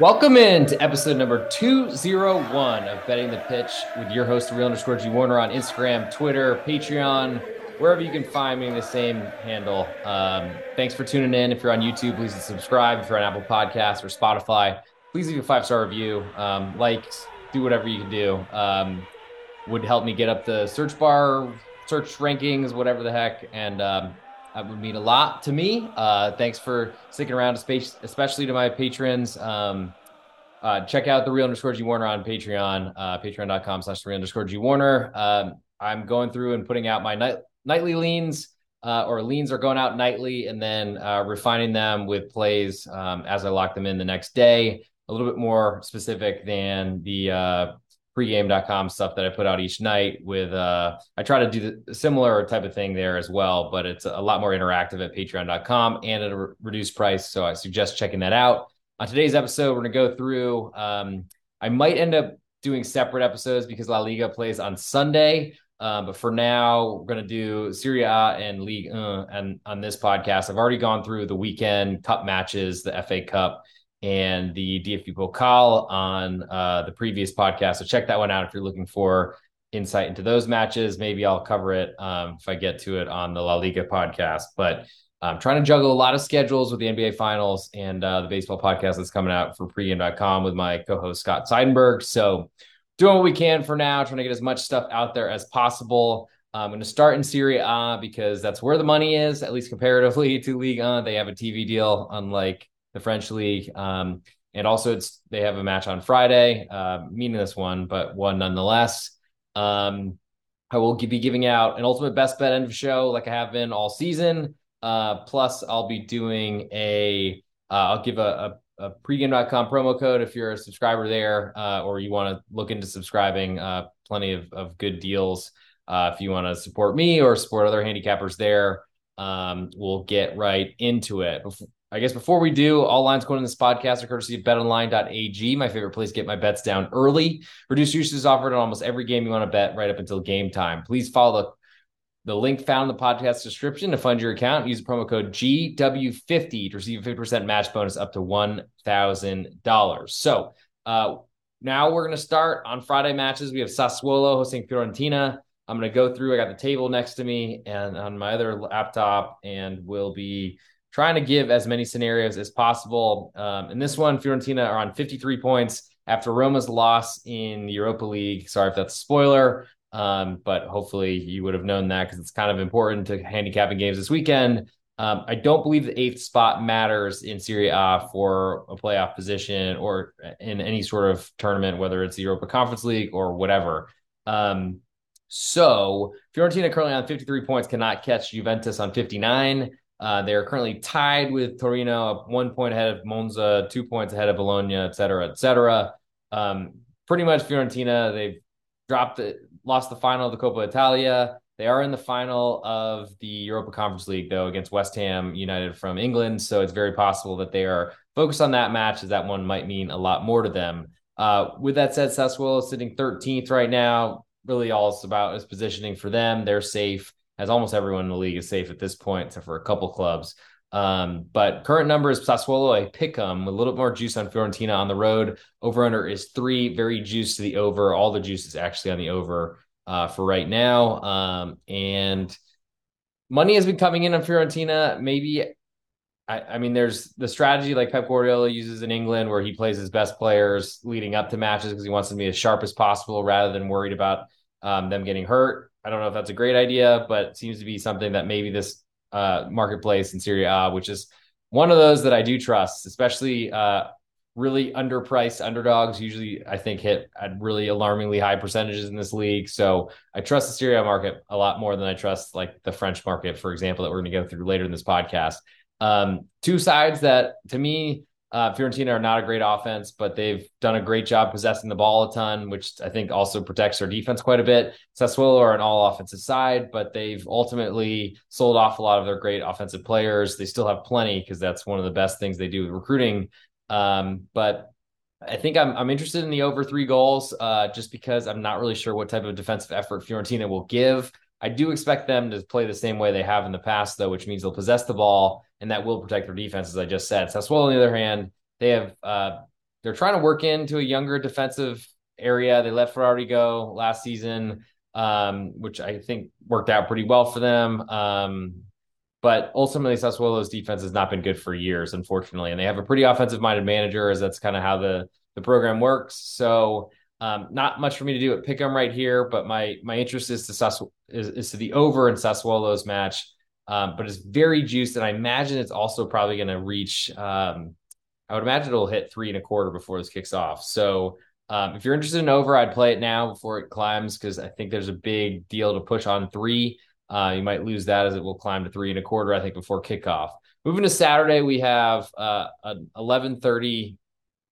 Welcome in to episode number 201 of Betting the Pitch with your host, real underscore G Warner on Instagram, Twitter, Patreon, wherever you can find me, the same handle. Um, thanks for tuning in. If you're on YouTube, please subscribe. If you're on Apple Podcasts or Spotify, please leave a five star review. Um, likes, do whatever you can do. Um, would help me get up the search bar, search rankings, whatever the heck. And um, that would mean a lot to me. Uh, thanks for sticking around, especially to my patrons. Um, uh, check out the real underscore G Warner on Patreon, uh, patreon.com slash real underscore G Warner. Um, I'm going through and putting out my night, nightly leans, uh, or leans are going out nightly and then uh, refining them with plays um, as I lock them in the next day. A little bit more specific than the uh, pregame.com stuff that I put out each night with uh I try to do the similar type of thing there as well, but it's a lot more interactive at patreon.com and at a re- reduced price. So I suggest checking that out. On today's episode, we're gonna go through um I might end up doing separate episodes because La Liga plays on Sunday. Um, but for now, we're going to do Serie A and Ligue 1 on this podcast. I've already gone through the weekend cup matches, the FA Cup, and the DFB Pokal on uh, the previous podcast. So check that one out if you're looking for insight into those matches. Maybe I'll cover it um, if I get to it on the La Liga podcast. But I'm trying to juggle a lot of schedules with the NBA Finals and uh, the baseball podcast that's coming out for pregame.com with my co-host Scott Seidenberg. So doing what we can for now, trying to get as much stuff out there as possible. I'm going to start in Serie A because that's where the money is, at least comparatively to Liga. They have a TV deal, unlike the French league. Um, and also, it's they have a match on Friday, uh, meaningless one, but one nonetheless. Um, I will be giving out an ultimate best bet end of show like I have been all season. Uh, plus, I'll be doing a. will uh, give a, a, a pregame.com promo code if you're a subscriber there, uh, or you want to look into subscribing. Uh, plenty of, of good deals. If you want to support me or support other handicappers there, um, we'll get right into it. I guess before we do, all lines going in this podcast are courtesy of betonline.ag, my favorite place to get my bets down early. Reduced usage is offered on almost every game you want to bet right up until game time. Please follow the the link found in the podcast description to fund your account. Use the promo code GW50 to receive a 50% match bonus up to $1,000. So uh, now we're going to start on Friday matches. We have Sassuolo hosting Fiorentina. I'm going to go through. I got the table next to me and on my other laptop, and we'll be trying to give as many scenarios as possible. Um, in this one, Fiorentina are on 53 points after Roma's loss in the Europa League. Sorry if that's a spoiler, um, but hopefully you would have known that because it's kind of important to handicapping games this weekend. Um, I don't believe the eighth spot matters in Serie A for a playoff position or in any sort of tournament, whether it's the Europa Conference League or whatever. Um, so Fiorentina currently on 53 points cannot catch Juventus on 59. Uh, they're currently tied with Torino, one point ahead of Monza, two points ahead of Bologna, et cetera, et cetera. Um, pretty much Fiorentina, they've dropped it, lost the final of the Coppa Italia. They are in the final of the Europa Conference League, though, against West Ham United from England. So it's very possible that they are focused on that match, as that one might mean a lot more to them. Uh, with that said, Sassuolo is sitting 13th right now. Really, all it's about is positioning for them. They're safe as almost everyone in the league is safe at this point, except for a couple clubs. Um, but current number is Sassuolo, a pick 'em a little bit more juice on Fiorentina on the road. Over under is three, very juice to the over. All the juice is actually on the over uh, for right now. Um, and money has been coming in on Fiorentina. Maybe, I, I, mean, there's the strategy like Pep Guardiola uses in England where he plays his best players leading up to matches because he wants them to be as sharp as possible rather than worried about um, them getting hurt. I don't know if that's a great idea, but it seems to be something that maybe this uh, marketplace in Serie A, which is one of those that I do trust, especially uh, really underpriced underdogs. Usually, I think hit at really alarmingly high percentages in this league. So I trust the Serie A market a lot more than I trust like the French market, for example, that we're going to go through later in this podcast. Um, two sides that to me uh, Fiorentina are not a great offense, but they've done a great job possessing the ball a ton, which I think also protects their defense quite a bit. Sassuolo are an all offensive side, but they've ultimately sold off a lot of their great offensive players. They still have plenty because that's one of the best things they do with recruiting. Um, but I think I'm I'm interested in the over three goals, uh, just because I'm not really sure what type of defensive effort Fiorentina will give. I do expect them to play the same way they have in the past, though, which means they'll possess the ball and that will protect their defense, as I just said. Sassuolo, on the other hand, they have uh, they're trying to work into a younger defensive area. They let Ferrari go last season, um, which I think worked out pretty well for them. Um, but ultimately, Sassuolo's defense has not been good for years, unfortunately, and they have a pretty offensive-minded manager, as that's kind of how the the program works. So, um, not much for me to do at Pick'em right here, but my my interest is to is, is to the over in Sassuolo's match, um, but it's very juiced, and I imagine it's also probably going to reach. Um, I would imagine it'll hit three and a quarter before this kicks off. So um, if you're interested in over, I'd play it now before it climbs because I think there's a big deal to push on three. Uh, you might lose that as it will climb to three and a quarter, I think, before kickoff. Moving to Saturday, we have uh, 11:30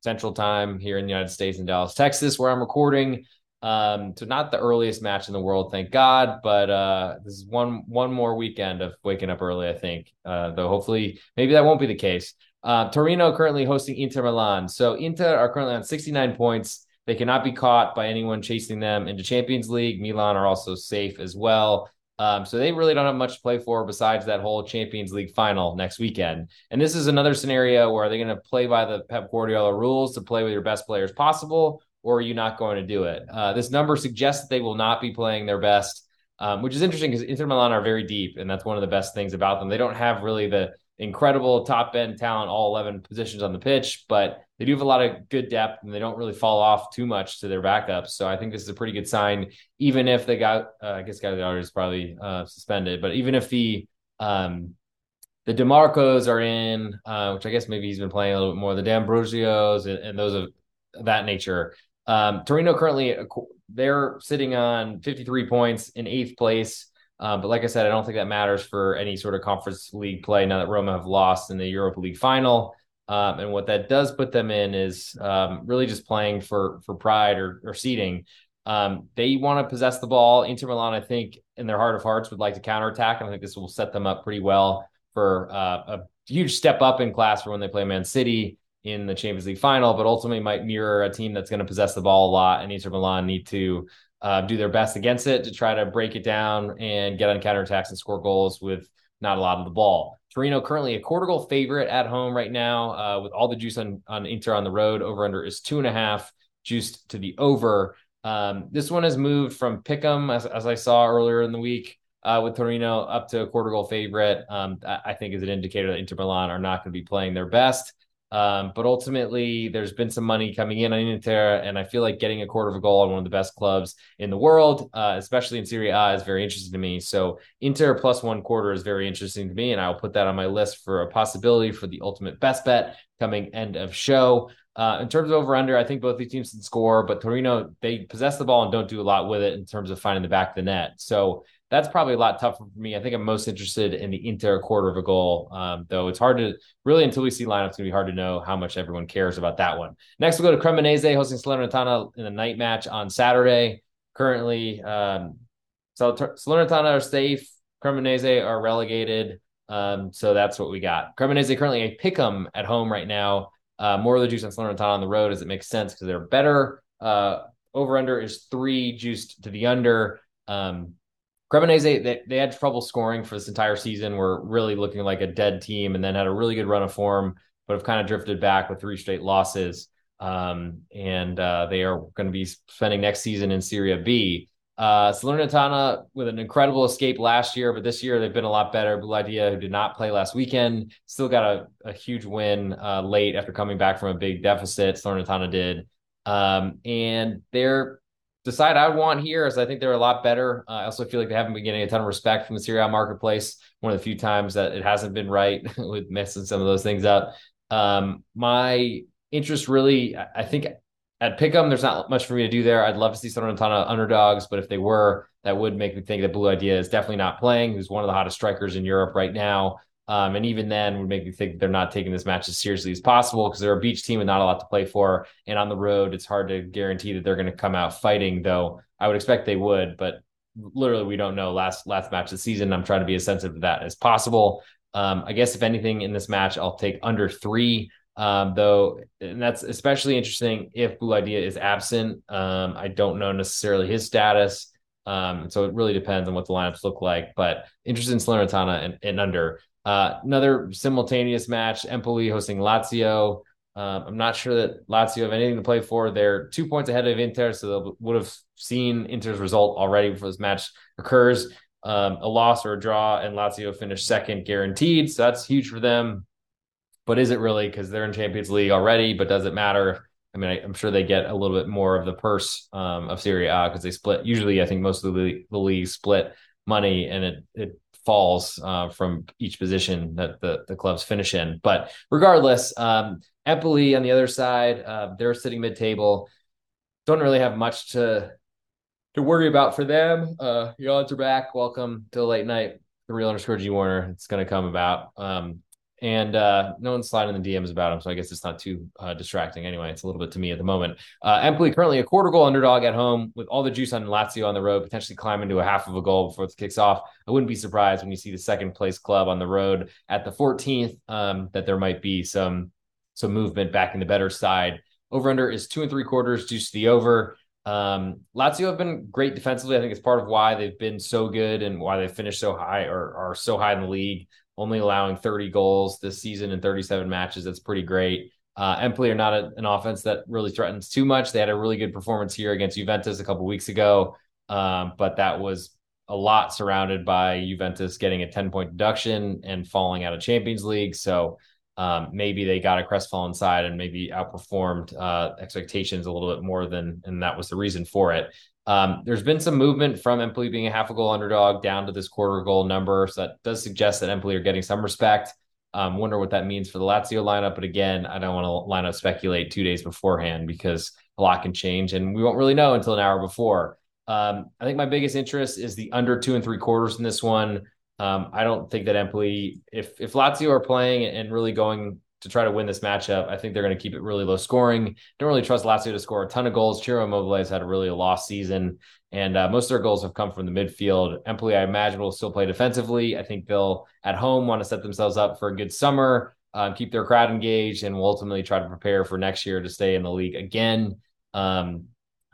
Central Time here in the United States in Dallas, Texas, where I'm recording. Um, so not the earliest match in the world, thank God, but uh, this is one one more weekend of waking up early. I think, uh, though hopefully maybe that won't be the case. Uh, Torino currently hosting Inter Milan. So Inter are currently on 69 points. They cannot be caught by anyone chasing them into Champions League. Milan are also safe as well. Um, so they really don't have much to play for besides that whole Champions League final next weekend. And this is another scenario where they're going to play by the Pep Guardiola rules to play with your best players possible, or are you not going to do it? Uh, this number suggests that they will not be playing their best, um, which is interesting because Inter Milan are very deep, and that's one of the best things about them. They don't have really the incredible top end talent, all 11 positions on the pitch, but they do have a lot of good depth and they don't really fall off too much to their backups. So I think this is a pretty good sign, even if they got, uh, I guess Gagliardi is probably uh, suspended, but even if the, um, the Dimarcos are in, uh, which I guess maybe he's been playing a little bit more, the D'Ambrosios and, and those of that nature. Um, Torino currently, they're sitting on 53 points in eighth place. Um, but like I said, I don't think that matters for any sort of conference league play now that Roma have lost in the Europa League final. Um, and what that does put them in is um, really just playing for for pride or, or seeding. Um, they want to possess the ball. Inter Milan, I think, in their heart of hearts, would like to counterattack. And I think this will set them up pretty well for uh, a huge step up in class for when they play Man City in the Champions League final, but ultimately might mirror a team that's going to possess the ball a lot. And Inter Milan need to uh, do their best against it to try to break it down and get on counterattacks and score goals with not a lot of the ball. Torino currently a quarter goal favorite at home right now, uh, with all the juice on, on Inter on the road. Over under is two and a half, juiced to the over. Um, this one has moved from Pick'em, as, as I saw earlier in the week, uh, with Torino up to a quarter goal favorite. Um, I think is an indicator that Inter Milan are not going to be playing their best. Um, but ultimately, there's been some money coming in on Inter, and I feel like getting a quarter of a goal on one of the best clubs in the world, uh, especially in Serie A, is very interesting to me. So Inter plus one quarter is very interesting to me, and I'll put that on my list for a possibility for the ultimate best bet coming end of show. Uh, in terms of over under, I think both these teams can score, but Torino they possess the ball and don't do a lot with it in terms of finding the back of the net. So that's probably a lot tougher for me. I think I'm most interested in the Inter quarter of a goal, um, though it's hard to really until we see lineups. It's gonna be hard to know how much everyone cares about that one. Next, we'll go to Cremonese hosting Salernitana in a night match on Saturday. Currently, um, Salernitana are safe. Cremonese are relegated. Um, so that's what we got. Cremonese currently a pick 'em at home right now. Uh, more of the juice on Salernitana on the road as it makes sense because they're better. Uh, over under is three juiced to the under. Um, Cremonese, they, they had trouble scoring for this entire season. Were really looking like a dead team, and then had a really good run of form, but have kind of drifted back with three straight losses. Um, and uh, they are going to be spending next season in Serie B. Uh, Salernitana with an incredible escape last year, but this year they've been a lot better. Boulaye Dia, who did not play last weekend, still got a, a huge win uh, late after coming back from a big deficit. Salernitana did. Um, and they're the side I want here is I think they're a lot better. Uh, I also feel like they haven't been getting a ton of respect from the Serie A marketplace. One of the few times that it hasn't been right with messing some of those things up. Um, my interest really, I think at Pick'em, there's not much for me to do there. I'd love to see some ton of underdogs, but if they were, that would make me think that Boulaye Dia is definitely not playing. Who's one of the hottest strikers in Europe right now. Um, and even then would make me think they're not taking this match as seriously as possible because they're a beach team with not a lot to play for. And on the road, it's hard to guarantee that they're going to come out fighting, though I would expect they would, but literally we don't know last last match of the season. I'm trying to be as sensitive to that as possible. Um, I guess if anything in this match, I'll take under three. Um, though, and that's especially interesting if Boulaye Dia is absent. Um, I don't know necessarily his status. Um, so it really depends on what the lineups look like, but interested in Salernitana and, and under. Uh, another simultaneous match: Empoli hosting Lazio. Um, I'm not sure that Lazio have anything to play for. They're two points ahead of Inter, so they would have seen Inter's result already before this match occurs. Um, a loss or a draw, and Lazio finish second guaranteed. So that's huge for them. But is it really? Because they're in Champions League already, but does it matter? I mean, I, am sure they get a little bit more of the purse um, of Serie A because they split. Usually, I think most of the, the leagues split money, and it it falls uh, from each position that the, the clubs finish in. But regardless, um, Empoli on the other side, uh, they're sitting mid table. Don't really have much to to worry about for them. Uh, your odds are back. Welcome to late night. The real underscore G Warner. It's going to come about. Um, and uh, no one's sliding the DMs about him, so I guess it's not too uh, distracting. Anyway, it's a little bit to me at the moment. Uh, Empoli currently a quarter goal underdog at home with all the juice on Lazio on the road, potentially climbing to a half of a goal before it kicks off. I wouldn't be surprised when you see the second place club on the road at the 14th um, that there might be some some movement back in the better side. Over under is two and three quarters, juice to the over. Um, Lazio have been great defensively. I think it's part of why they've been so good and why they finished so high or are so high in the league only allowing 30 goals this season in 37 matches. That's pretty great. Uh, Empoli are not a, an offense that really threatens too much. They had a really good performance here against Juventus a couple weeks ago, um, but that was a lot surrounded by Juventus getting a 10 point deduction and falling out of Champions League. So um, maybe they got a crestfallen side and maybe outperformed uh, expectations a little bit more than, and that was the reason for it. Um, there's been some movement from Empoli being a half a goal underdog down to this quarter goal number. So that does suggest that Empoli are getting some respect. Um, wonder what that means for the Lazio lineup. But again, I don't want to line up speculate two days beforehand because a lot can change and we won't really know until an hour before. Um, I think my biggest interest is the under two and three quarters in this one. Um, I don't think that Empoli, if if Lazio are playing and really going to try to win this matchup. I think they're going to keep it really low scoring. Don't really trust Lazio to score a ton of goals. Ciro Immobile has had a really lost season, and uh, most of their goals have come from the midfield. Empoli, I imagine, will still play defensively. I think they'll at home want to set themselves up for a good summer, um, keep their crowd engaged, and will ultimately try to prepare for next year to stay in the league again. Um,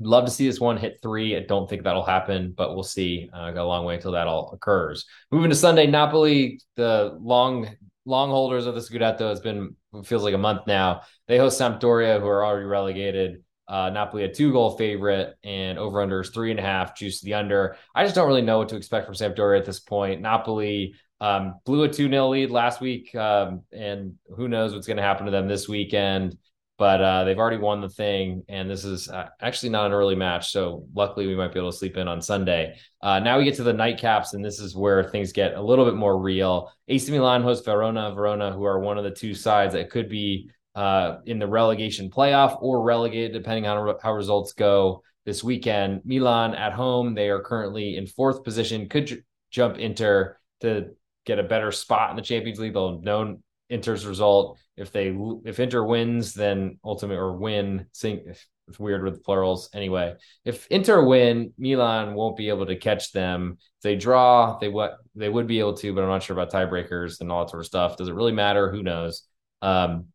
love to see this one hit three. I don't think that'll happen, but we'll see. Uh, got a long way until that all occurs. Moving to Sunday, Napoli, the long long holders of the Scudetto it's been feels like a month now. They host Sampdoria, who are already relegated. Uh, Napoli a two goal favorite and over under is three and a half, juice the under. I just don't really know what to expect from Sampdoria at this point. Napoli um, blew a 2 0 lead last week, um, and who knows what's going to happen to them this weekend but uh, they've already won the thing, and this is uh, actually not an early match. So luckily, we might be able to sleep in on Sunday. Uh, now we get to the nightcaps, and this is where things get a little bit more real. AC Milan hosts Verona, Verona, who are one of the two sides that could be uh, in the relegation playoff or relegated, depending on how results go this weekend. Milan at home, they are currently in fourth position, could j- jump Inter to get a better spot in the Champions League. They'll know Inter's result. If they if Inter wins, then ultimate or win. Sing it's weird with plurals. Anyway, if Inter win, Milan won't be able to catch them. If they draw, they what they would be able to, but I'm not sure about tiebreakers and all that sort of stuff. Does it really matter? Who knows? Um,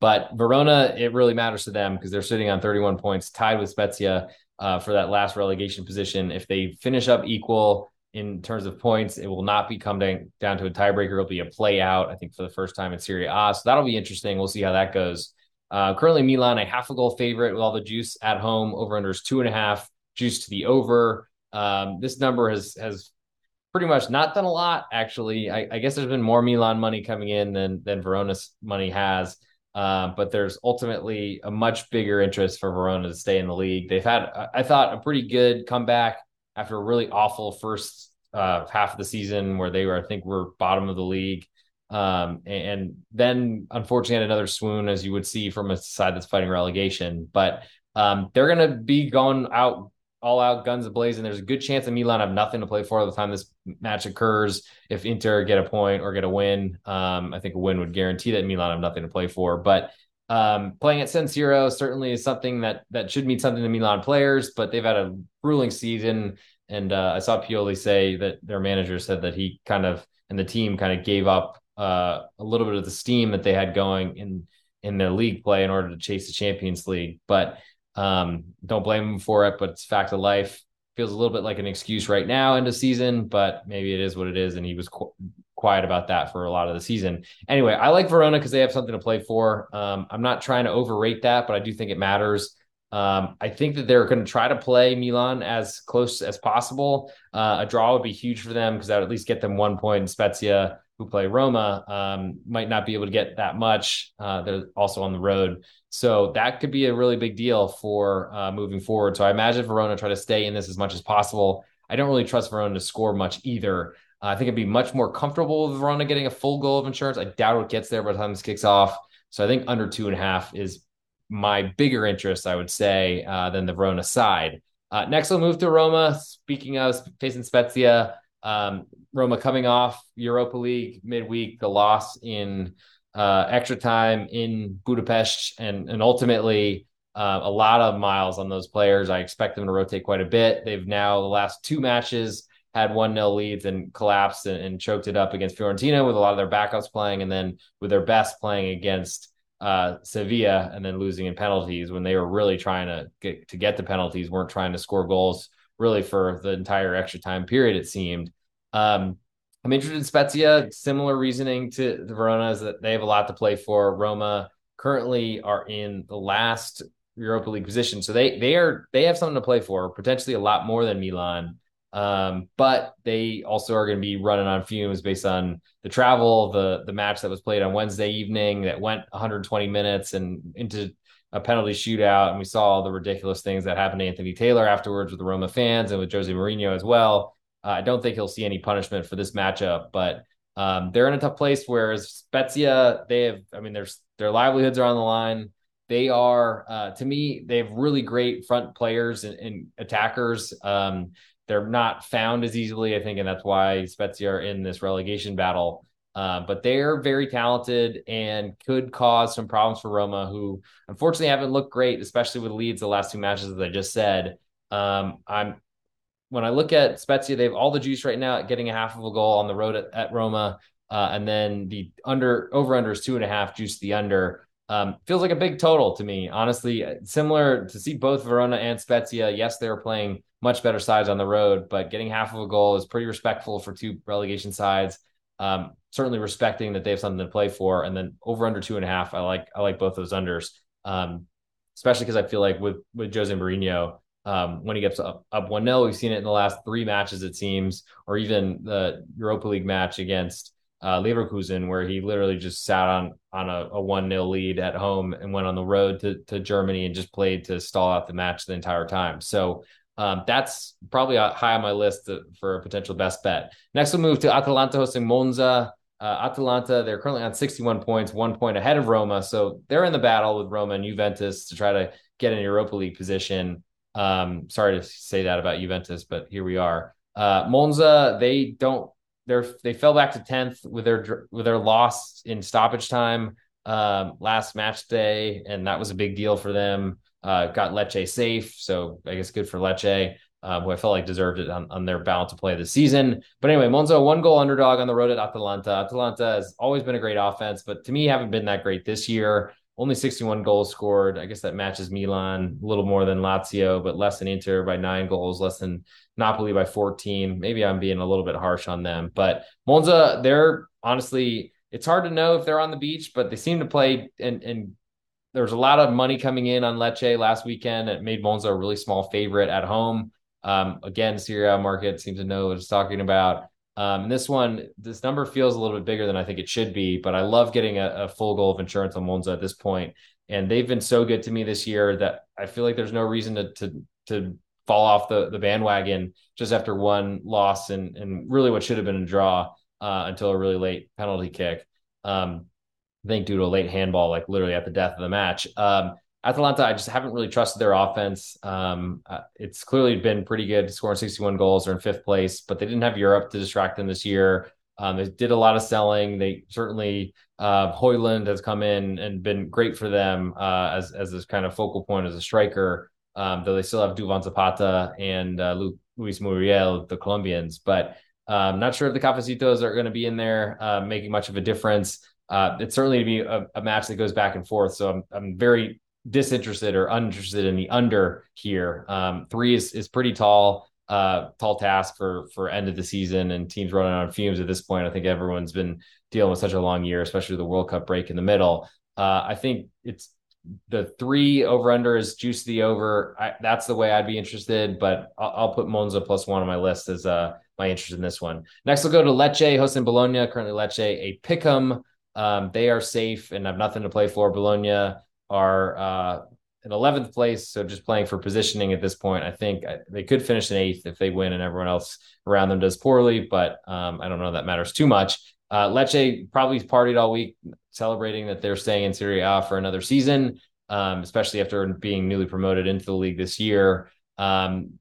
but Verona, it really matters to them because they're sitting on 31 points, tied with Spezia uh, for that last relegation position. If they finish up equal, in terms of points. It will not be coming down to a tiebreaker. It'll be a play out, I think, for the first time in Serie A. So that'll be interesting. We'll see how that goes. Uh, currently, Milan, a half a goal favorite with all the juice at home. Over under is two and a half, juice to the over. Um, this number has has pretty much not done a lot, actually. I, I, guess there's been more Milan money coming in than than Verona's money has. Uh, but there's ultimately a much bigger interest for Verona to stay in the league. They've had, I thought, a pretty good comeback after a really awful first uh, half of the season where they were, I think, were bottom of the league. Um, and then unfortunately had another swoon, as you would see from a side that's fighting relegation. But um, they're going to be going out all out guns blazing. There's a good chance that Milan have nothing to play for at the time this match occurs. If Inter get a point or get a win, um, I think a win would guarantee that Milan have nothing to play for. But um, playing at San Siro certainly is something that that should mean something to Milan players, but they've had a grueling season. And uh, I saw Pioli say that their manager said that he kind of and the team kind of gave up uh, a little bit of the steam that they had going in in the league play in order to chase the Champions League. But um, don't blame him for it. But it's fact of life. Feels a little bit like an excuse right now in the season, but maybe it is what it is. And he was qu- quiet about that for a lot of the season. Anyway, I like Verona because they have something to play for. Um, I'm not trying to overrate that, but I do think it matters. Um, I think that they're going to try to play Milan as close as possible. Uh, a draw would be huge for them because that would at least get them one point. And Spezia, who play Roma, um, might not be able to get that much. Uh, they're also on the road. So that could be a really big deal for uh, moving forward. So I imagine Verona try to stay in this as much as possible. I don't really trust Verona to score much either. Uh, I think it'd be much more comfortable with Verona getting a full goal of insurance. I doubt it gets there by the time this kicks off. So I think under two and a half is my bigger interest, I would say, uh, than the Verona side. Uh, next, we'll move to Roma. Speaking of facing Spezia, um, Roma coming off Europa League midweek, the loss in uh, extra time in Budapest, and and ultimately uh, a lot of miles on those players. I expect them to rotate quite a bit. They've now the last two matches had one nil leads and collapsed and, and, choked it up against Fiorentina with a lot of their backups playing, and then with their best playing against uh, Sevilla, and then losing in penalties when they were really trying to get to get the penalties, weren't trying to score goals really for the entire extra time period. It seemed. Um, I'm interested in Spezia. Similar reasoning to the Verona is that they have a lot to play for. Roma currently are in the last Europa League position, so they they are they have something to play for, potentially a lot more than Milan. Um, but they also are going to be running on fumes based on the travel, the the match that was played on Wednesday evening that went 120 minutes and into a penalty shootout, and we saw all the ridiculous things that happened to Anthony Taylor afterwards with the Roma fans and with Jose Mourinho as well. Uh, I don't think he'll see any punishment for this matchup, but um, they're in a tough place. Whereas Spezia, they have, I mean, there's their livelihoods are on the line. They are, uh, to me, they have really great front players and, and attackers. Um, they're not found as easily, I think, and that's why Spezia are in this relegation battle. Uh, but they're very talented and could cause some problems for Roma, who unfortunately haven't looked great, especially with leads the last two matches, as I just said. Um, I'm when I look at Spezia, they have all the juice right now at getting a half of a goal on the road at, at Roma. Uh, and then the under over under is two and a half, juice the under. Um, feels like a big total to me, honestly. Similar to see both Verona and Spezia. Yes, they were playing much better sides on the road, but getting half of a goal is pretty respectful for two relegation sides. Um, certainly respecting that they have something to play for, and then over under two and a half. I like I like both those unders, um, especially because I feel like with with Jose Mourinho, um, when he gets up up one 0 we've seen it in the last three matches, it seems, or even the Europa League match against uh, Leverkusen, where he literally just sat on on a, one 0 lead at home and went on the road to to Germany and just played to stall out the match the entire time. So um, that's probably high on my list for a potential best bet. Next, we'll move to Atalanta hosting Monza. Uh, Atalanta, they're currently on 61 points, one point ahead of Roma. So they're in the battle with Roma and Juventus to try to get an Europa League position. Um, sorry to say that about Juventus, but here we are. Uh, Monza, they don't they're they fell back to 10th with their with their loss in stoppage time um, last match day, and that was a big deal for them. Uh, got Lecce safe, so I guess good for Lecce, uh, who I felt like deserved it on, on their balance to play this season. But anyway, Monza one goal underdog on the road at Atalanta. Atalanta has always been a great offense, but to me haven't been that great this year. Only 61 goals scored. I guess that matches Milan a little more than Lazio, but less than Inter by nine goals, less than Napoli by 14. Maybe I'm being a little bit harsh on them, but Monza, they're honestly, it's hard to know if they're on the beach, but they seem to play and and there's a lot of money coming in on Lecce last weekend. It made Monza a really small favorite at home. Um, again, Serie A market seems to know what it's talking about. Um, and this one, this number feels a little bit bigger than I think it should be, but I love getting a, a full goal of insurance on Monza at this point. And they've been so good to me this year that I feel like there's no reason to to to fall off the, the bandwagon just after one loss and, and really what should have been a draw uh, until a really late penalty kick. Um, I think due to a late handball, like literally at the death of the match. Um, Atalanta, I just haven't really trusted their offense. Um, uh, it's clearly been pretty good, scoring 61 goals. They're in fifth place, but they didn't have Europe to distract them this year. Um, they did a lot of selling. They certainly uh, Højlund has come in and been great for them uh, as as this kind of focal point as a striker um, though they still have Duvan Zapata and uh, Luis Muriel, the Colombians. But um, not sure if the Cafeteros are going to be in there uh, making much of a difference. Uh, it's certainly to be a, a, match that goes back and forth. So I'm, I'm very disinterested or uninterested in the under here. Um, three is, is pretty tall. uh, tall task for for end of the season and teams running on fumes at this point. I think everyone's been dealing with such a long year, especially the World Cup break in the middle. Uh, I think it's the three over under is juice the over. I, that's the way I'd be interested, but I'll, I'll, put Monza plus one on my list as uh, my interest in this one. Next, we'll go to Lecce hosting Bologna. Currently, Lecce a pick'em. Um, they are safe and have nothing to play for. Bologna are uh, in 11th place, so just playing for positioning at this point. I think they could finish in eighth if they win and everyone else around them does poorly, but um, I don't know that matters too much. Uh, Lecce probably partied all week celebrating that they're staying in Serie A for another season, um, especially after being newly promoted into the league this year. Um,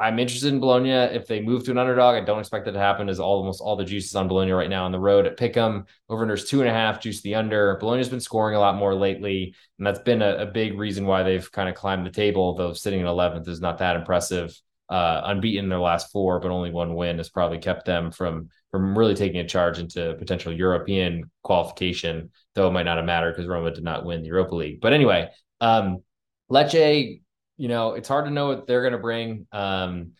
I'm interested in Bologna. If they move to an underdog, I don't expect that to happen. As almost all the juices on Bologna right now on the road at Pick'em. Over unders two and a half, juice the under. Bologna's been scoring a lot more lately, and that's been a, a big reason why they've kind of climbed the table. Though sitting in 11th is not that impressive. Uh, unbeaten in their last four, but only one win has probably kept them from from really taking a charge into potential European qualification. Though it might not have mattered because Roma did not win the Europa League. But anyway, um, Lecce you know, it's hard to know what they're going to bring. Um,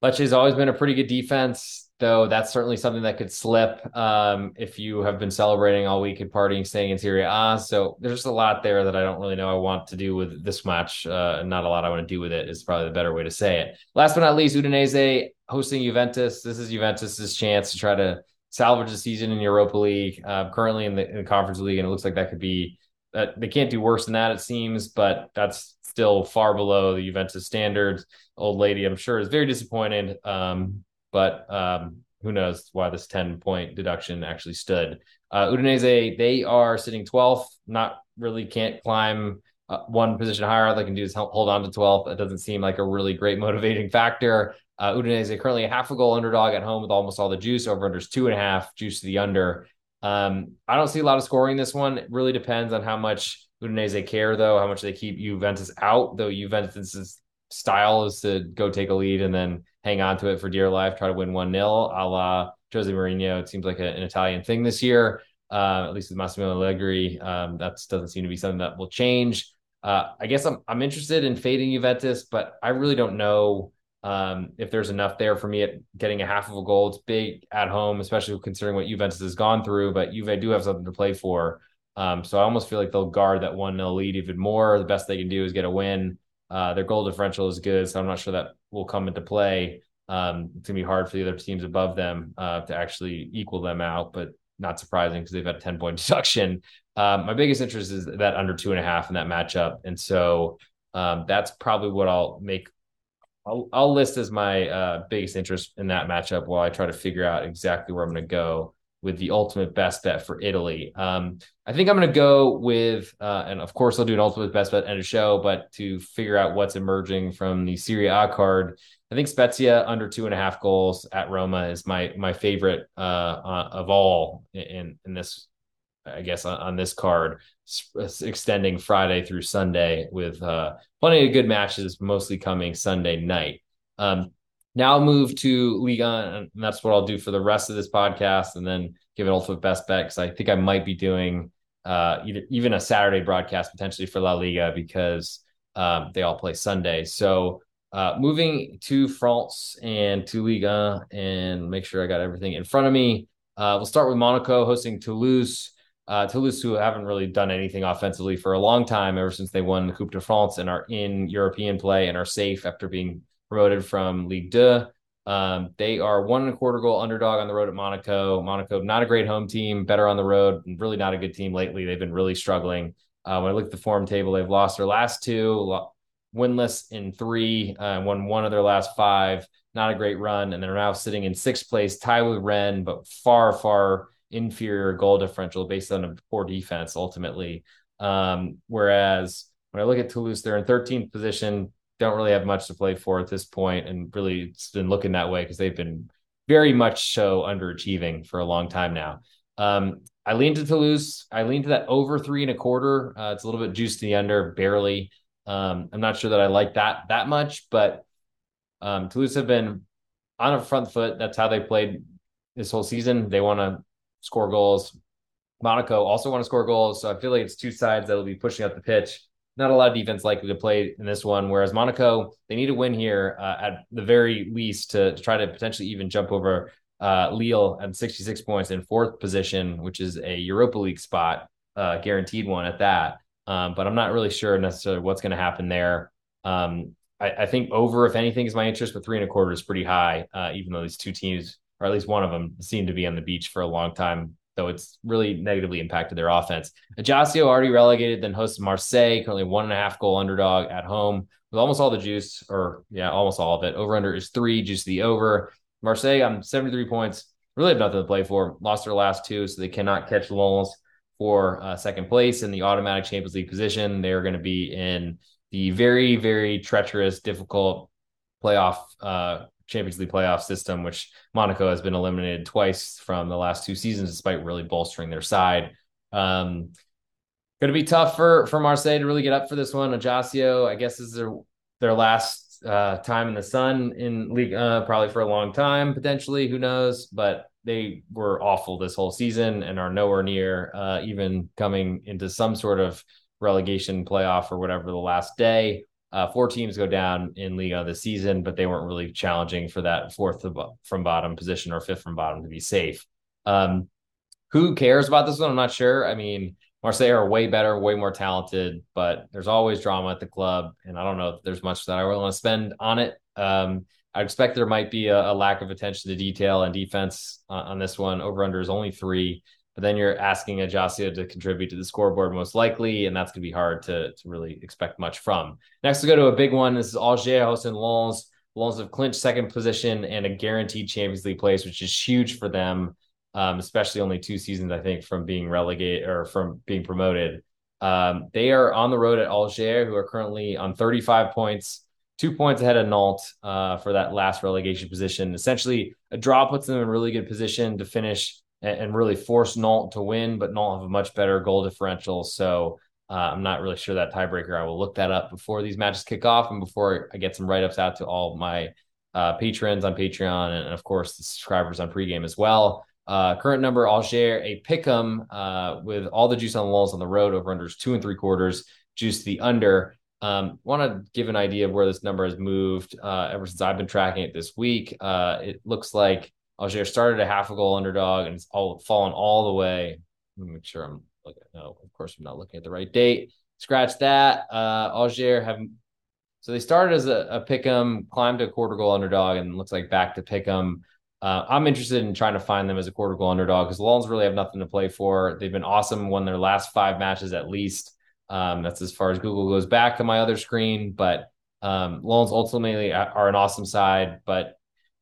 Lecce's always been a pretty good defense, though that's certainly something that could slip um, if you have been celebrating all week and partying, staying in Serie A. So there's just a lot there that I don't really know I want to do with this match. Uh, not a lot I want to do with it is probably the better way to say it. Last but not least, Udinese hosting Juventus. This is Juventus's chance to try to salvage the season in Europa League. Uh, currently in the, in the Conference League, and it looks like that could be that they can't do worse than that. It seems, but that's still far below the Juventus standards. Old lady, I'm sure, is very disappointed. Um, but um, who knows why this 10 point deduction actually stood. Uh, Udinese, they are sitting 12th, not really can't climb uh, one position higher. All they can do is hold on to 12th. It doesn't seem like a really great motivating factor. Uh, Udinese currently a half a goal underdog at home with almost all the juice. Over unders two and a half, juice to the under. Um, I don't see a lot of scoring this one. It really depends on how much Udinese care though, how much they keep Juventus out. Though Juventus's style is to go take a lead and then hang on to it for dear life, try to win one 0 a la Jose Mourinho. It seems like a, an Italian thing this year, uh, at least with Massimo Allegri. Um, that doesn't seem to be something that will change. Uh, I guess I'm I'm interested in fading Juventus, but I really don't know um, if there's enough there for me at getting a half of a goal. It's big at home, especially considering what Juventus has gone through. But Juve do have something to play for. Um, so I almost feel like they'll guard that 1 0 lead even more. The best they can do is get a win. Uh, their goal differential is good, so I'm not sure that will come into play. Um, it's gonna be hard for the other teams above them uh, to actually equal them out, but not surprising because they've had a 10 point deduction. Um, my biggest interest is that under two and a half in that matchup, and so um, that's probably what I'll make. I'll, I'll list as my uh, biggest interest in that matchup while I try to figure out exactly where I'm going to go with the ultimate best bet for Italy. Um, I think I'm going to go with, uh, and of course, I'll do an ultimate best bet and a show, but to figure out what's emerging from the Serie A card, I think Spezia under two and a half goals at Roma is my my favorite uh, uh, of all in in this, I guess, on, on this card, extending Friday through Sunday with uh, plenty of good matches, mostly coming Sunday night. Um, now I'll move to Liga, and that's what I'll do for the rest of this podcast, and then give it ultimate best bet because I think I might be doing uh, either, even a Saturday broadcast potentially for La Liga because um, they all play Sunday. So uh, moving to France and to Liga, and make sure I got everything in front of me. Uh, we'll start with Monaco hosting Toulouse. Uh, Toulouse, who haven't really done anything offensively for a long time, ever since they won the Coupe de France and are in European play and are safe after being promoted from Ligue 2. Um, they are one and a quarter goal underdog on the road at Monaco. Monaco, not a great home team, better on the road, really not a good team lately. They've been really struggling. Uh, when I look at the form table, they've lost their last two, winless in three, uh, won one of their last five. Not a great run, and they're now sitting in sixth place, tied with Rennes, but far, far inferior goal differential based on a poor defense ultimately. Um, whereas when I look at Toulouse, they're in 13th position, don't really have much to play for at this point, and really it's been looking that way because they've been very much so underachieving for a long time now. Um, I lean to Toulouse. I lean to that over three and a quarter. Uh, it's a little bit juiced to the under, barely. Um, I'm not sure that I like that that much, but um, Toulouse have been on a front foot. That's how they played this whole season. They want to score goals. Monaco also want to score goals, so I feel like it's two sides that will be pushing up the pitch. not a lot of defense likely to play in this one. Whereas Monaco, they need to win here uh, at the very least to, to, try to potentially even jump over uh, Lille at 66 points in fourth position, which is a Europa League spot, uh, guaranteed one at that. Um, but I'm not really sure necessarily what's going to happen there. Um, I, I, think over, if anything, is my interest, but three and a quarter is pretty high, uh, even though these two teams, or at least one of them, seemed to be on the beach for a long time, though it's really negatively impacted their offense. Ajaccio already relegated, then hosts Marseille, currently one and a half goal underdog at home with almost all the juice, or yeah, almost all of it. Over under is three, juice the over. Marseille, I'm 73 points. Really have nothing to play for. Lost their last two, so they cannot catch Lens for uh, second place in the automatic Champions League position. They're going to be in the very, very treacherous, difficult playoff uh, Champions League playoff system, which Monaco has been eliminated twice from the last two seasons, despite really bolstering their side. Um, going to be tough for for Marseille to really get up for this one. Ajaccio, I guess, is their their last uh, time in the sun in league, uh, probably for a long time, potentially. Who knows? But they were awful this whole season and are nowhere near uh, even coming into some sort of relegation playoff or whatever the last day. Uh, four teams go down in Liga this season, but they weren't really challenging for that fourth from bottom position or fifth from bottom to be safe. Um, who cares about this one? I'm not sure. I mean, Marseille are way better, way more talented, but there's always drama at the club, and I don't know if there's much that I really want to spend on it. Um, I expect there might be a, a, lack of attention to detail and defense on this one. Over under is only three but then you're asking Ajaccio to contribute to the scoreboard most likely, and that's going to be hard to, to really expect much from. Next, we go to a big one. This is Angers hosting Lens. Lens have clinched second position and a guaranteed Champions League place, which is huge for them, um, especially only two seasons, I think, from being relegated or from being promoted. Um, they are on the road at Angers, who are currently on 35 points, two points ahead of Nantes uh, for that last relegation position. Essentially, a draw puts them in a really good position to finish and, and really force Nantes to win, but Nantes have a much better goal differential. So uh, I'm not really sure that tiebreaker. I will look that up before these matches kick off and before I get some write ups out to all my uh, patrons on Patreon and, and, of course the subscribers on pregame as well. Uh, current number, I'll share a pick 'em uh, with all the juice on the walls on the road over unders two and three quarters, juice the under. Um, want to give an idea of where this number has moved uh, ever since I've been tracking it this week. Uh, it looks like Angers started a half a goal underdog and it's all fallen all the way. Let me make sure I'm looking. No, of course I'm not looking at the right date. Scratch that. Uh, have so they started as a, a pick 'em, climbed a quarter goal underdog, and looks like back to pick 'em. Uh, I'm interested in trying to find them as a quarter goal underdog because Lens really have nothing to play for. They've been awesome, won their last five matches at least. Um, that's as far as Google goes back to my other screen, but um, Lens ultimately are an awesome side, but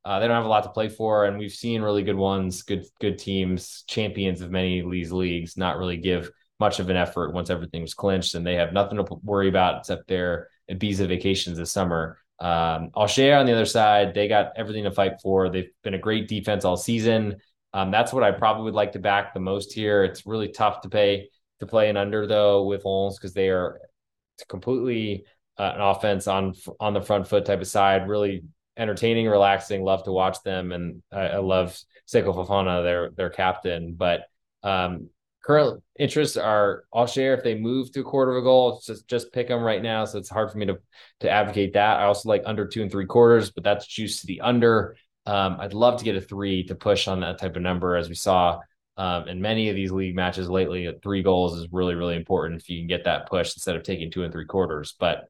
uh, they don't have a lot to play for, and we've seen really good ones, good good teams, champions of many of these leagues, not really give much of an effort once everything was clinched, and they have nothing to worry about except their Ibiza vacations this summer. Um, Angers on the other side, they got everything to fight for. They've been a great defense all season. Um, that's what I probably would like to back the most here. It's really tough to pay to play an under though with Lens because they are completely uh, an offense on on the front foot type of side. Really entertaining, relaxing. Love to watch them, and I, I love Seko Fofana, their their captain. But um, current interests are I'll share if they move to a quarter of a goal. Just just pick them right now, so it's hard for me to to advocate that. I also like under two and three quarters, but that's juice to the under. Um, I'd love to get a three to push on that type of number, as we saw um, in many of these league matches lately. Three goals is really really important if you can get that push instead of taking two and three quarters. But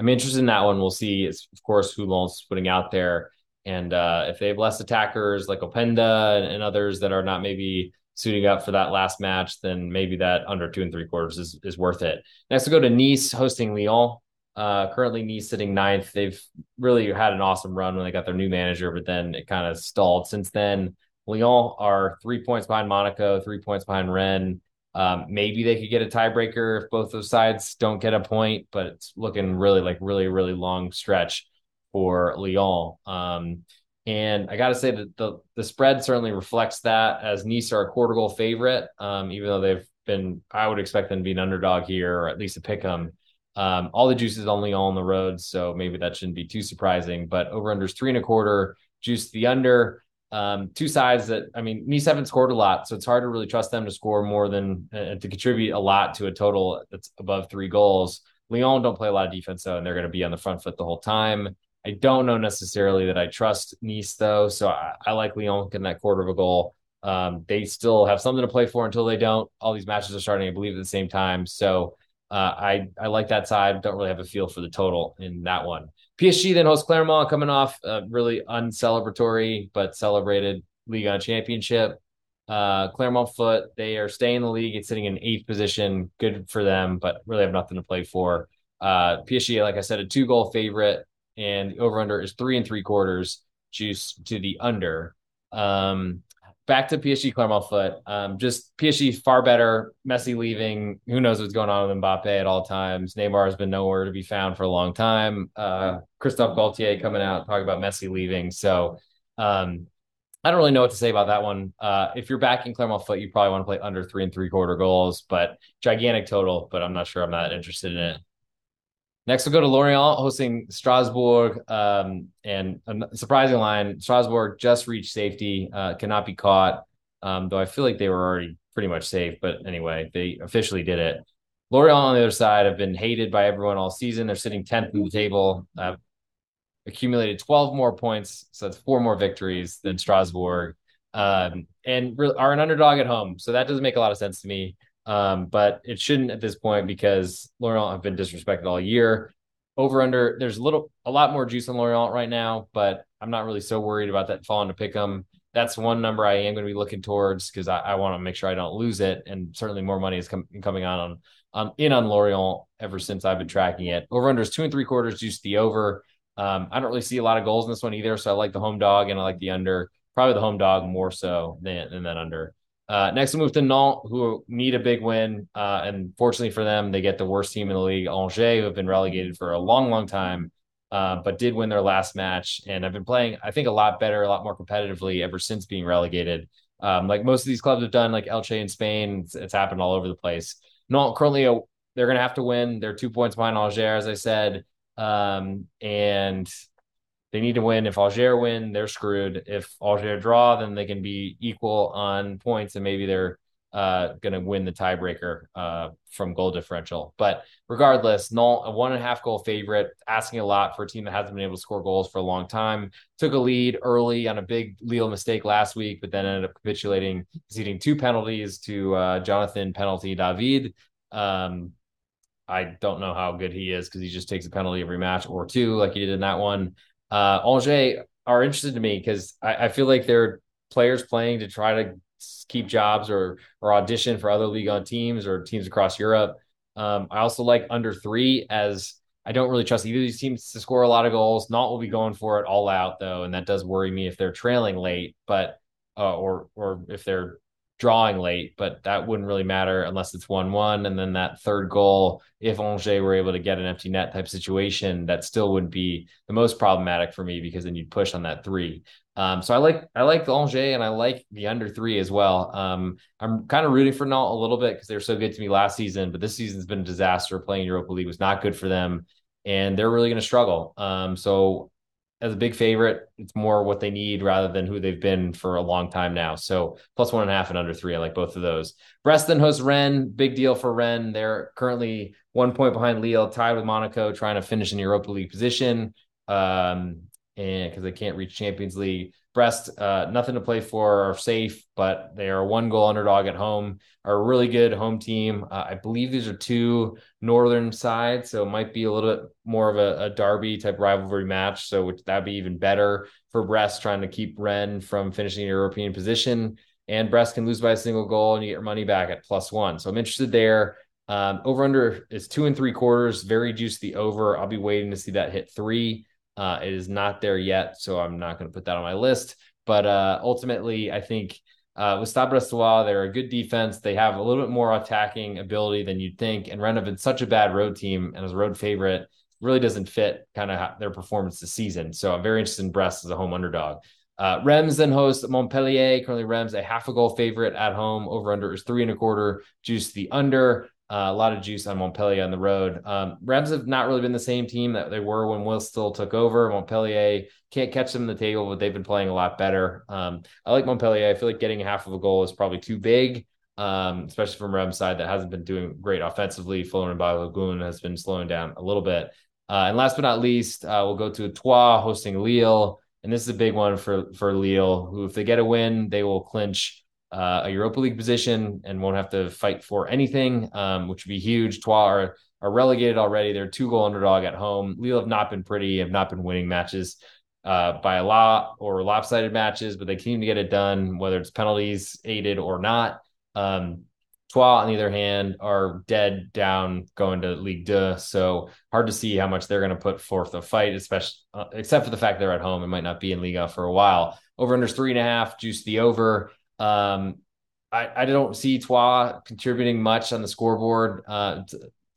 I'm interested in that one. We'll see, of course, who Lens putting out there. And uh, if they have less attackers like Openda and, and, others that are not maybe suiting up for that last match, then maybe that under two and three quarters is, is worth it. Next, we go to Nice hosting Lyon. Uh, currently, Nice sitting ninth. They've really had an awesome run when they got their new manager, but then it kind of stalled since then. Lyon are three points behind Monaco, three points behind Rennes. Um, maybe they could get a tiebreaker if both those sides don't get a point, but it's looking really like really, really long stretch for Lyon. Um, and I got to say that the the spread certainly reflects that as Nice are a quarter goal favorite, um, even though they've been, I would expect them to be an underdog here or at least a pick them. Um, all the juices only on the road, so maybe that shouldn't be too surprising. But over unders three and a quarter, juice the under. Um, two sides that I mean, Nice haven't scored a lot, so it's hard to really trust them to score more than uh, to contribute a lot to a total that's above three goals. Lyon don't play a lot of defense though, and they're going to be on the front foot the whole time. I don't know necessarily that I trust Nice though, so I, I like Lyon getting that quarter of a goal. Um, they still have something to play for until they don't. All these matches are starting, I believe, at the same time. So uh, I I like that side. Don't really have a feel for the total in that one. PSG then hosts Clermont, coming off a really uncelebratory but celebrated Ligue 1 championship. Uh, Clermont foot, they are staying in the league. It's sitting in eighth position. Good for them, but really have nothing to play for. Uh, PSG, like I said, a two goal favorite, and the over under is three and three quarters, juice to the under. Um, back to PSG Clermont foot. Um, just PSG far better. Messi leaving. Who knows what's going on with Mbappe at all times. Neymar has been nowhere to be found for a long time. Uh, Christophe Galtier coming out talking about Messi leaving. So um, I don't really know what to say about that one. Uh, if you're backing Clermont foot, you probably want to play under three and three quarter goals, but gigantic total. But I'm not sure I'm not interested in it. Next, we'll go to Lorient hosting Strasbourg. Um, and a surprising line Strasbourg just reached safety, uh, cannot be caught. Um, though I feel like they were already pretty much safe. But anyway, they officially did it. Lorient on the other side have been hated by everyone all season. They're sitting 10th in the table, uh, accumulated 12 more points. So that's four more victories than Strasbourg, um, and re- are an underdog at home. So that doesn't make a lot of sense to me. Um, but it shouldn't at this point because Lorient have been disrespected all year. Over under, there's a little, a lot more juice on Lorient right now, but I'm not really so worried about that falling to pick them. That's one number I am going to be looking towards because I, I want to make sure I don't lose it. And certainly more money is com- coming on on, on in on Lorient ever since I've been tracking it. Over under is two and three quarters, juice the over. Um, I don't really see a lot of goals in this one either, so I like the home dog and I like the under. Probably the home dog more so than than that under. Uh, next, we move to Nantes, who need a big win. Uh, and fortunately for them, they get the worst team in the league, Angers, who have been relegated for a long, long time, uh, but did win their last match and I've been playing, I think, a lot better, a lot more competitively ever since being relegated. Um, like most of these clubs have done, like Elche in Spain, it's, it's happened all over the place. Nantes currently, uh, they're going to have to win. They're two points behind Angers, as I said. Um, and they need to win. If Auxerre win, they're screwed. If Auxerre draw, then they can be equal on points, and maybe they're uh, going to win the tiebreaker uh, from goal differential. But regardless, Null, a one and a half goal favorite, asking a lot for a team that hasn't been able to score goals for a long time. Took a lead early on a big Lille mistake last week, but then ended up capitulating, conceding two penalties to uh, Jonathan Penalty David. Um, I don't know how good he is because he just takes a penalty every match or two, like he did in that one uh, Angers are interested to me because I, I, feel like they're players playing to try to keep jobs or or audition for other Ligue 1 teams or teams across Europe. Um, I also like under three as I don't really trust either of these teams to score a lot of goals. Nantes will be going for it all out though, and that does worry me if they're trailing late, but uh, or or if they're drawing late, but that wouldn't really matter unless it's 1 1. And then that third goal, if Angers were able to get an empty net type situation, that still wouldn't be the most problematic for me because then you'd push on that three. Um, so I like I like the Angers and I like the under three as well. Um, I'm kind of rooting for Nantes a little bit because they were so good to me last season, but this season's been a disaster. Playing Europa League was not good for them, and they're really going to struggle. Um, so as a big favorite. It's more what they need rather than who they've been for a long time now. So plus one and a half and under three. I like both of those. Brest then hosts Rennes. Big deal for Rennes. They're currently one point behind Lille, tied with Monaco, trying to finish in Europa League position. Um, and because they can't reach Champions League. Brest, uh, nothing to play for, are safe, but they are one goal underdog at home, are a really good home team. Uh, I believe these are two northern sides, so it might be a little bit more of a, a derby type rivalry match. So that'd be even better for Brest trying to keep Rennes from finishing in European position. And Brest can lose by a single goal and you get your money back at plus one. So I'm interested there. Um, over under is two and three quarters, very juicy over. I'll be waiting to see that hit three. Uh, it is not there yet, so I'm not going to put that on my list. But uh, ultimately, I think uh, with Brestois, they're a good defense. They have a little bit more attacking ability than you'd think. And been such a bad road team and as a road favorite, really doesn't fit kind of their performance this season. So I'm very interested in Brest as a home underdog. Uh, Reims then hosts Montpellier. Currently, Reims a half a goal favorite at home. Over under is three and a quarter. Juice the under. Uh, a lot of juice on Montpellier on the road. Um, Reims have not really been the same team that they were when Will Still took over. Montpellier can't catch them in the table, but they've been playing a lot better. Um, I like Montpellier. I feel like getting half of a goal is probably too big, um, especially from Reims side that hasn't been doing great offensively. Folarin Balogun has been slowing down a little bit. Uh, and last but not least, uh, we'll go to Troyes hosting Lille. And this is a big one for, for Lille, who, if they get a win, they will clinch uh, a Europa League position and won't have to fight for anything, um, which would be huge. Troyes are, are relegated already. They're two goal underdog at home. Lille have not been pretty, have not been winning matches uh, by a lot or lopsided matches, but they continue to get it done, whether it's penalties aided or not. Um, Troyes, on the other hand, are dead down going to League Two. So hard to see how much they're going to put forth a fight, especially uh, except for the fact they're at home and might not be in Liga for a while. Over under three and a half, juice the over. Um, I, I don't see Troyes contributing much on the scoreboard. Uh,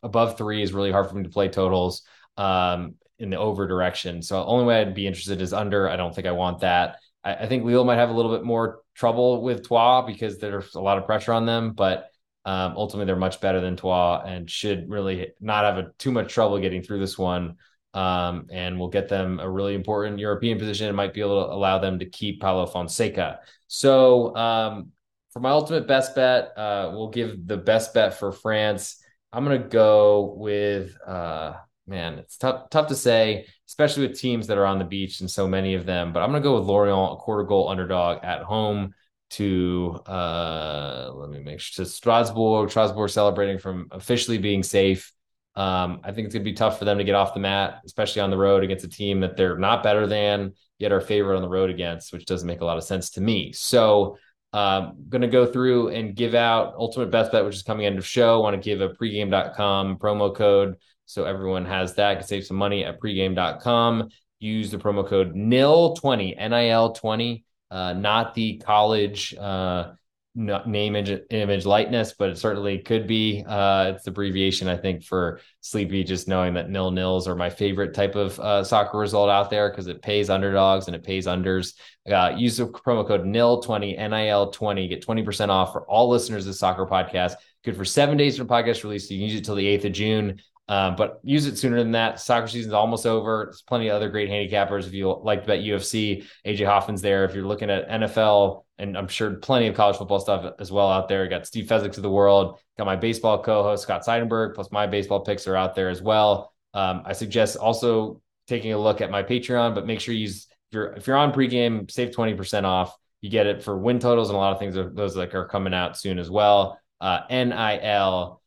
above three is really hard for me to play totals um, in the over direction. So only way I'd be interested is under. I don't think I want that. I, I think Lille might have a little bit more trouble with Troyes because there's a lot of pressure on them, but um, ultimately they're much better than Troyes and should really not have a, too much trouble getting through this one. Um, and will get them a really important European position. It might be able to allow them to keep Paulo Fonseca. So um, for my ultimate best bet, uh, we'll give the best bet for France. I'm gonna go with uh, man, it's tough tough to say, especially with teams that are on the beach and so many of them. But I'm gonna go with Lorient, a quarter goal underdog at home to uh let me make sure to Strasbourg. Strasbourg celebrating from officially being safe. Um, I think it's gonna be tough for them to get off the mat, especially on the road against a team that they're not better than yet our favorite on the road against, which doesn't make a lot of sense to me. So I'm um, going to go through and give out ultimate best bet, which is coming end of show. Want to give a pregame.com promo code so everyone has that. Can save some money at pregame.com. Use the promo code NIL20, NIL 20, uh, not the college uh, name image, image lightness, but it certainly could be. Uh, it's abbreviation, I think, for sleepy. Just knowing that nil nils are my favorite type of uh, soccer result out there because it pays underdogs and it pays unders. Uh, use the promo code nil twenty nil twenty get twenty percent off for all listeners of the Soccer Podcast. Good for seven days from podcast release. You can use it till the eighth of June. Uh, but use it sooner than that. Soccer season's almost over. There's plenty of other great handicappers. If you like to bet UFC, AJ Hoffman's there. If you're looking at NFL, and I'm sure plenty of college football stuff as well out there. Got Steve Fezzik of the world. Got my baseball co-host Scott Seidenberg, plus my baseball picks are out there as well. Um, I suggest also taking a look at my Patreon, but make sure you use if you're if you're on pregame, save 20% off. You get it for win totals and a lot of things. Those like are coming out soon as well. Uh, NIL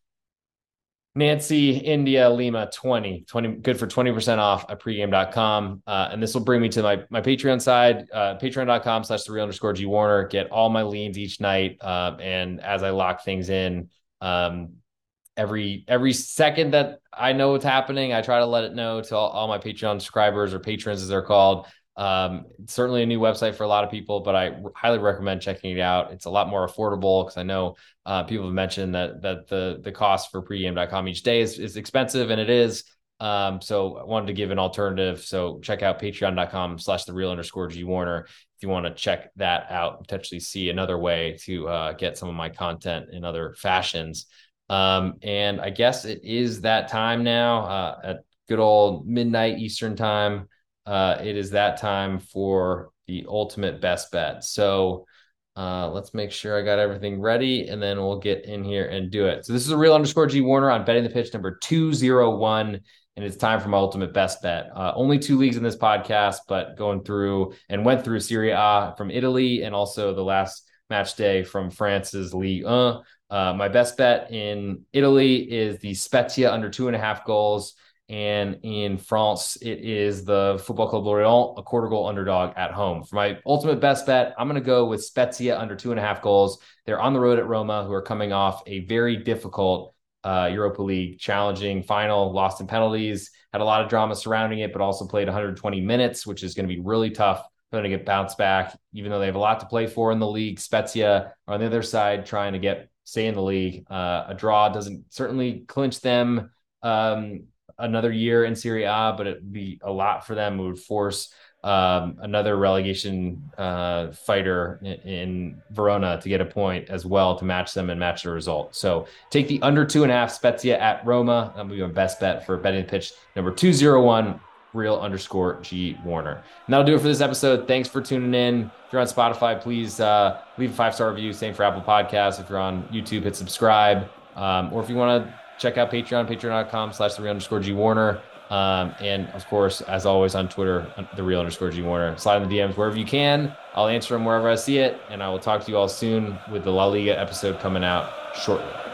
Nancy, India, Lima, 20, 20, good for 20% off at pregame.com. Uh, and this will bring me to my, my Patreon side, uh, patreon.com slash the real underscore G Warner, get all my leans each night. Uh, and as I lock things in, um, every, every second that I know what's happening, I try to let it know to all, all my Patreon subscribers or patrons as they're called. Um, certainly a new website for a lot of people, but I highly recommend checking it out. It's a lot more affordable because I know uh, people have mentioned that that the the cost for pregame.com each day is, is expensive, and it is. Um, so I wanted to give an alternative. So check out patreon.com slash the real underscore G Warner if you want to check that out, potentially see another way to uh, get some of my content in other fashions. Um, and I guess it is that time now uh, at good old midnight Eastern time uh, it is that time for the ultimate best bet. So uh, let's make sure I got everything ready and then we'll get in here and do it. So this is a real underscore G Warner on betting the pitch number 201. And it's time for my ultimate best bet. Uh, only two leagues in this podcast, but going through and went through Serie A from Italy and also the last match day from France's Ligue 1. Uh, my best bet in Italy is the Spezia under two and a half goals. And in France, it is the Football Club Lorient, a quarter goal underdog at home. For my ultimate best bet, I'm going to go with Spezia under two and a half goals. They're on the road at Roma, who are coming off a very difficult uh, Europa League challenging final, lost in penalties, had a lot of drama surrounding it, but also played 120 minutes, which is going to be really tough for them to get bounced back, even though they have a lot to play for in the league. Spezia on the other side trying to get stay in the league. Uh, a draw doesn't certainly clinch them. Um, another year in Serie A, but it'd be a lot for them. It would force um, another relegation uh, fighter in, in, Verona to get a point as well to match them and match the result. So take the under two and a half Spezia at Roma. That would be my best bet for betting pitch number 201 real underscore G Warner. And that'll do it for this episode. Thanks for tuning in. If you're on Spotify, please uh, leave a five star review. Same for Apple Podcasts. If you're on YouTube, hit subscribe. Um, or if you want to check out Patreon, patreon.com slash the real underscore G Warner. Um, and of course, as always on Twitter, the real underscore G Warner. Slide in the DMs wherever you can. I'll answer them wherever I see it. And I will talk to you all soon with the La Liga episode coming out shortly.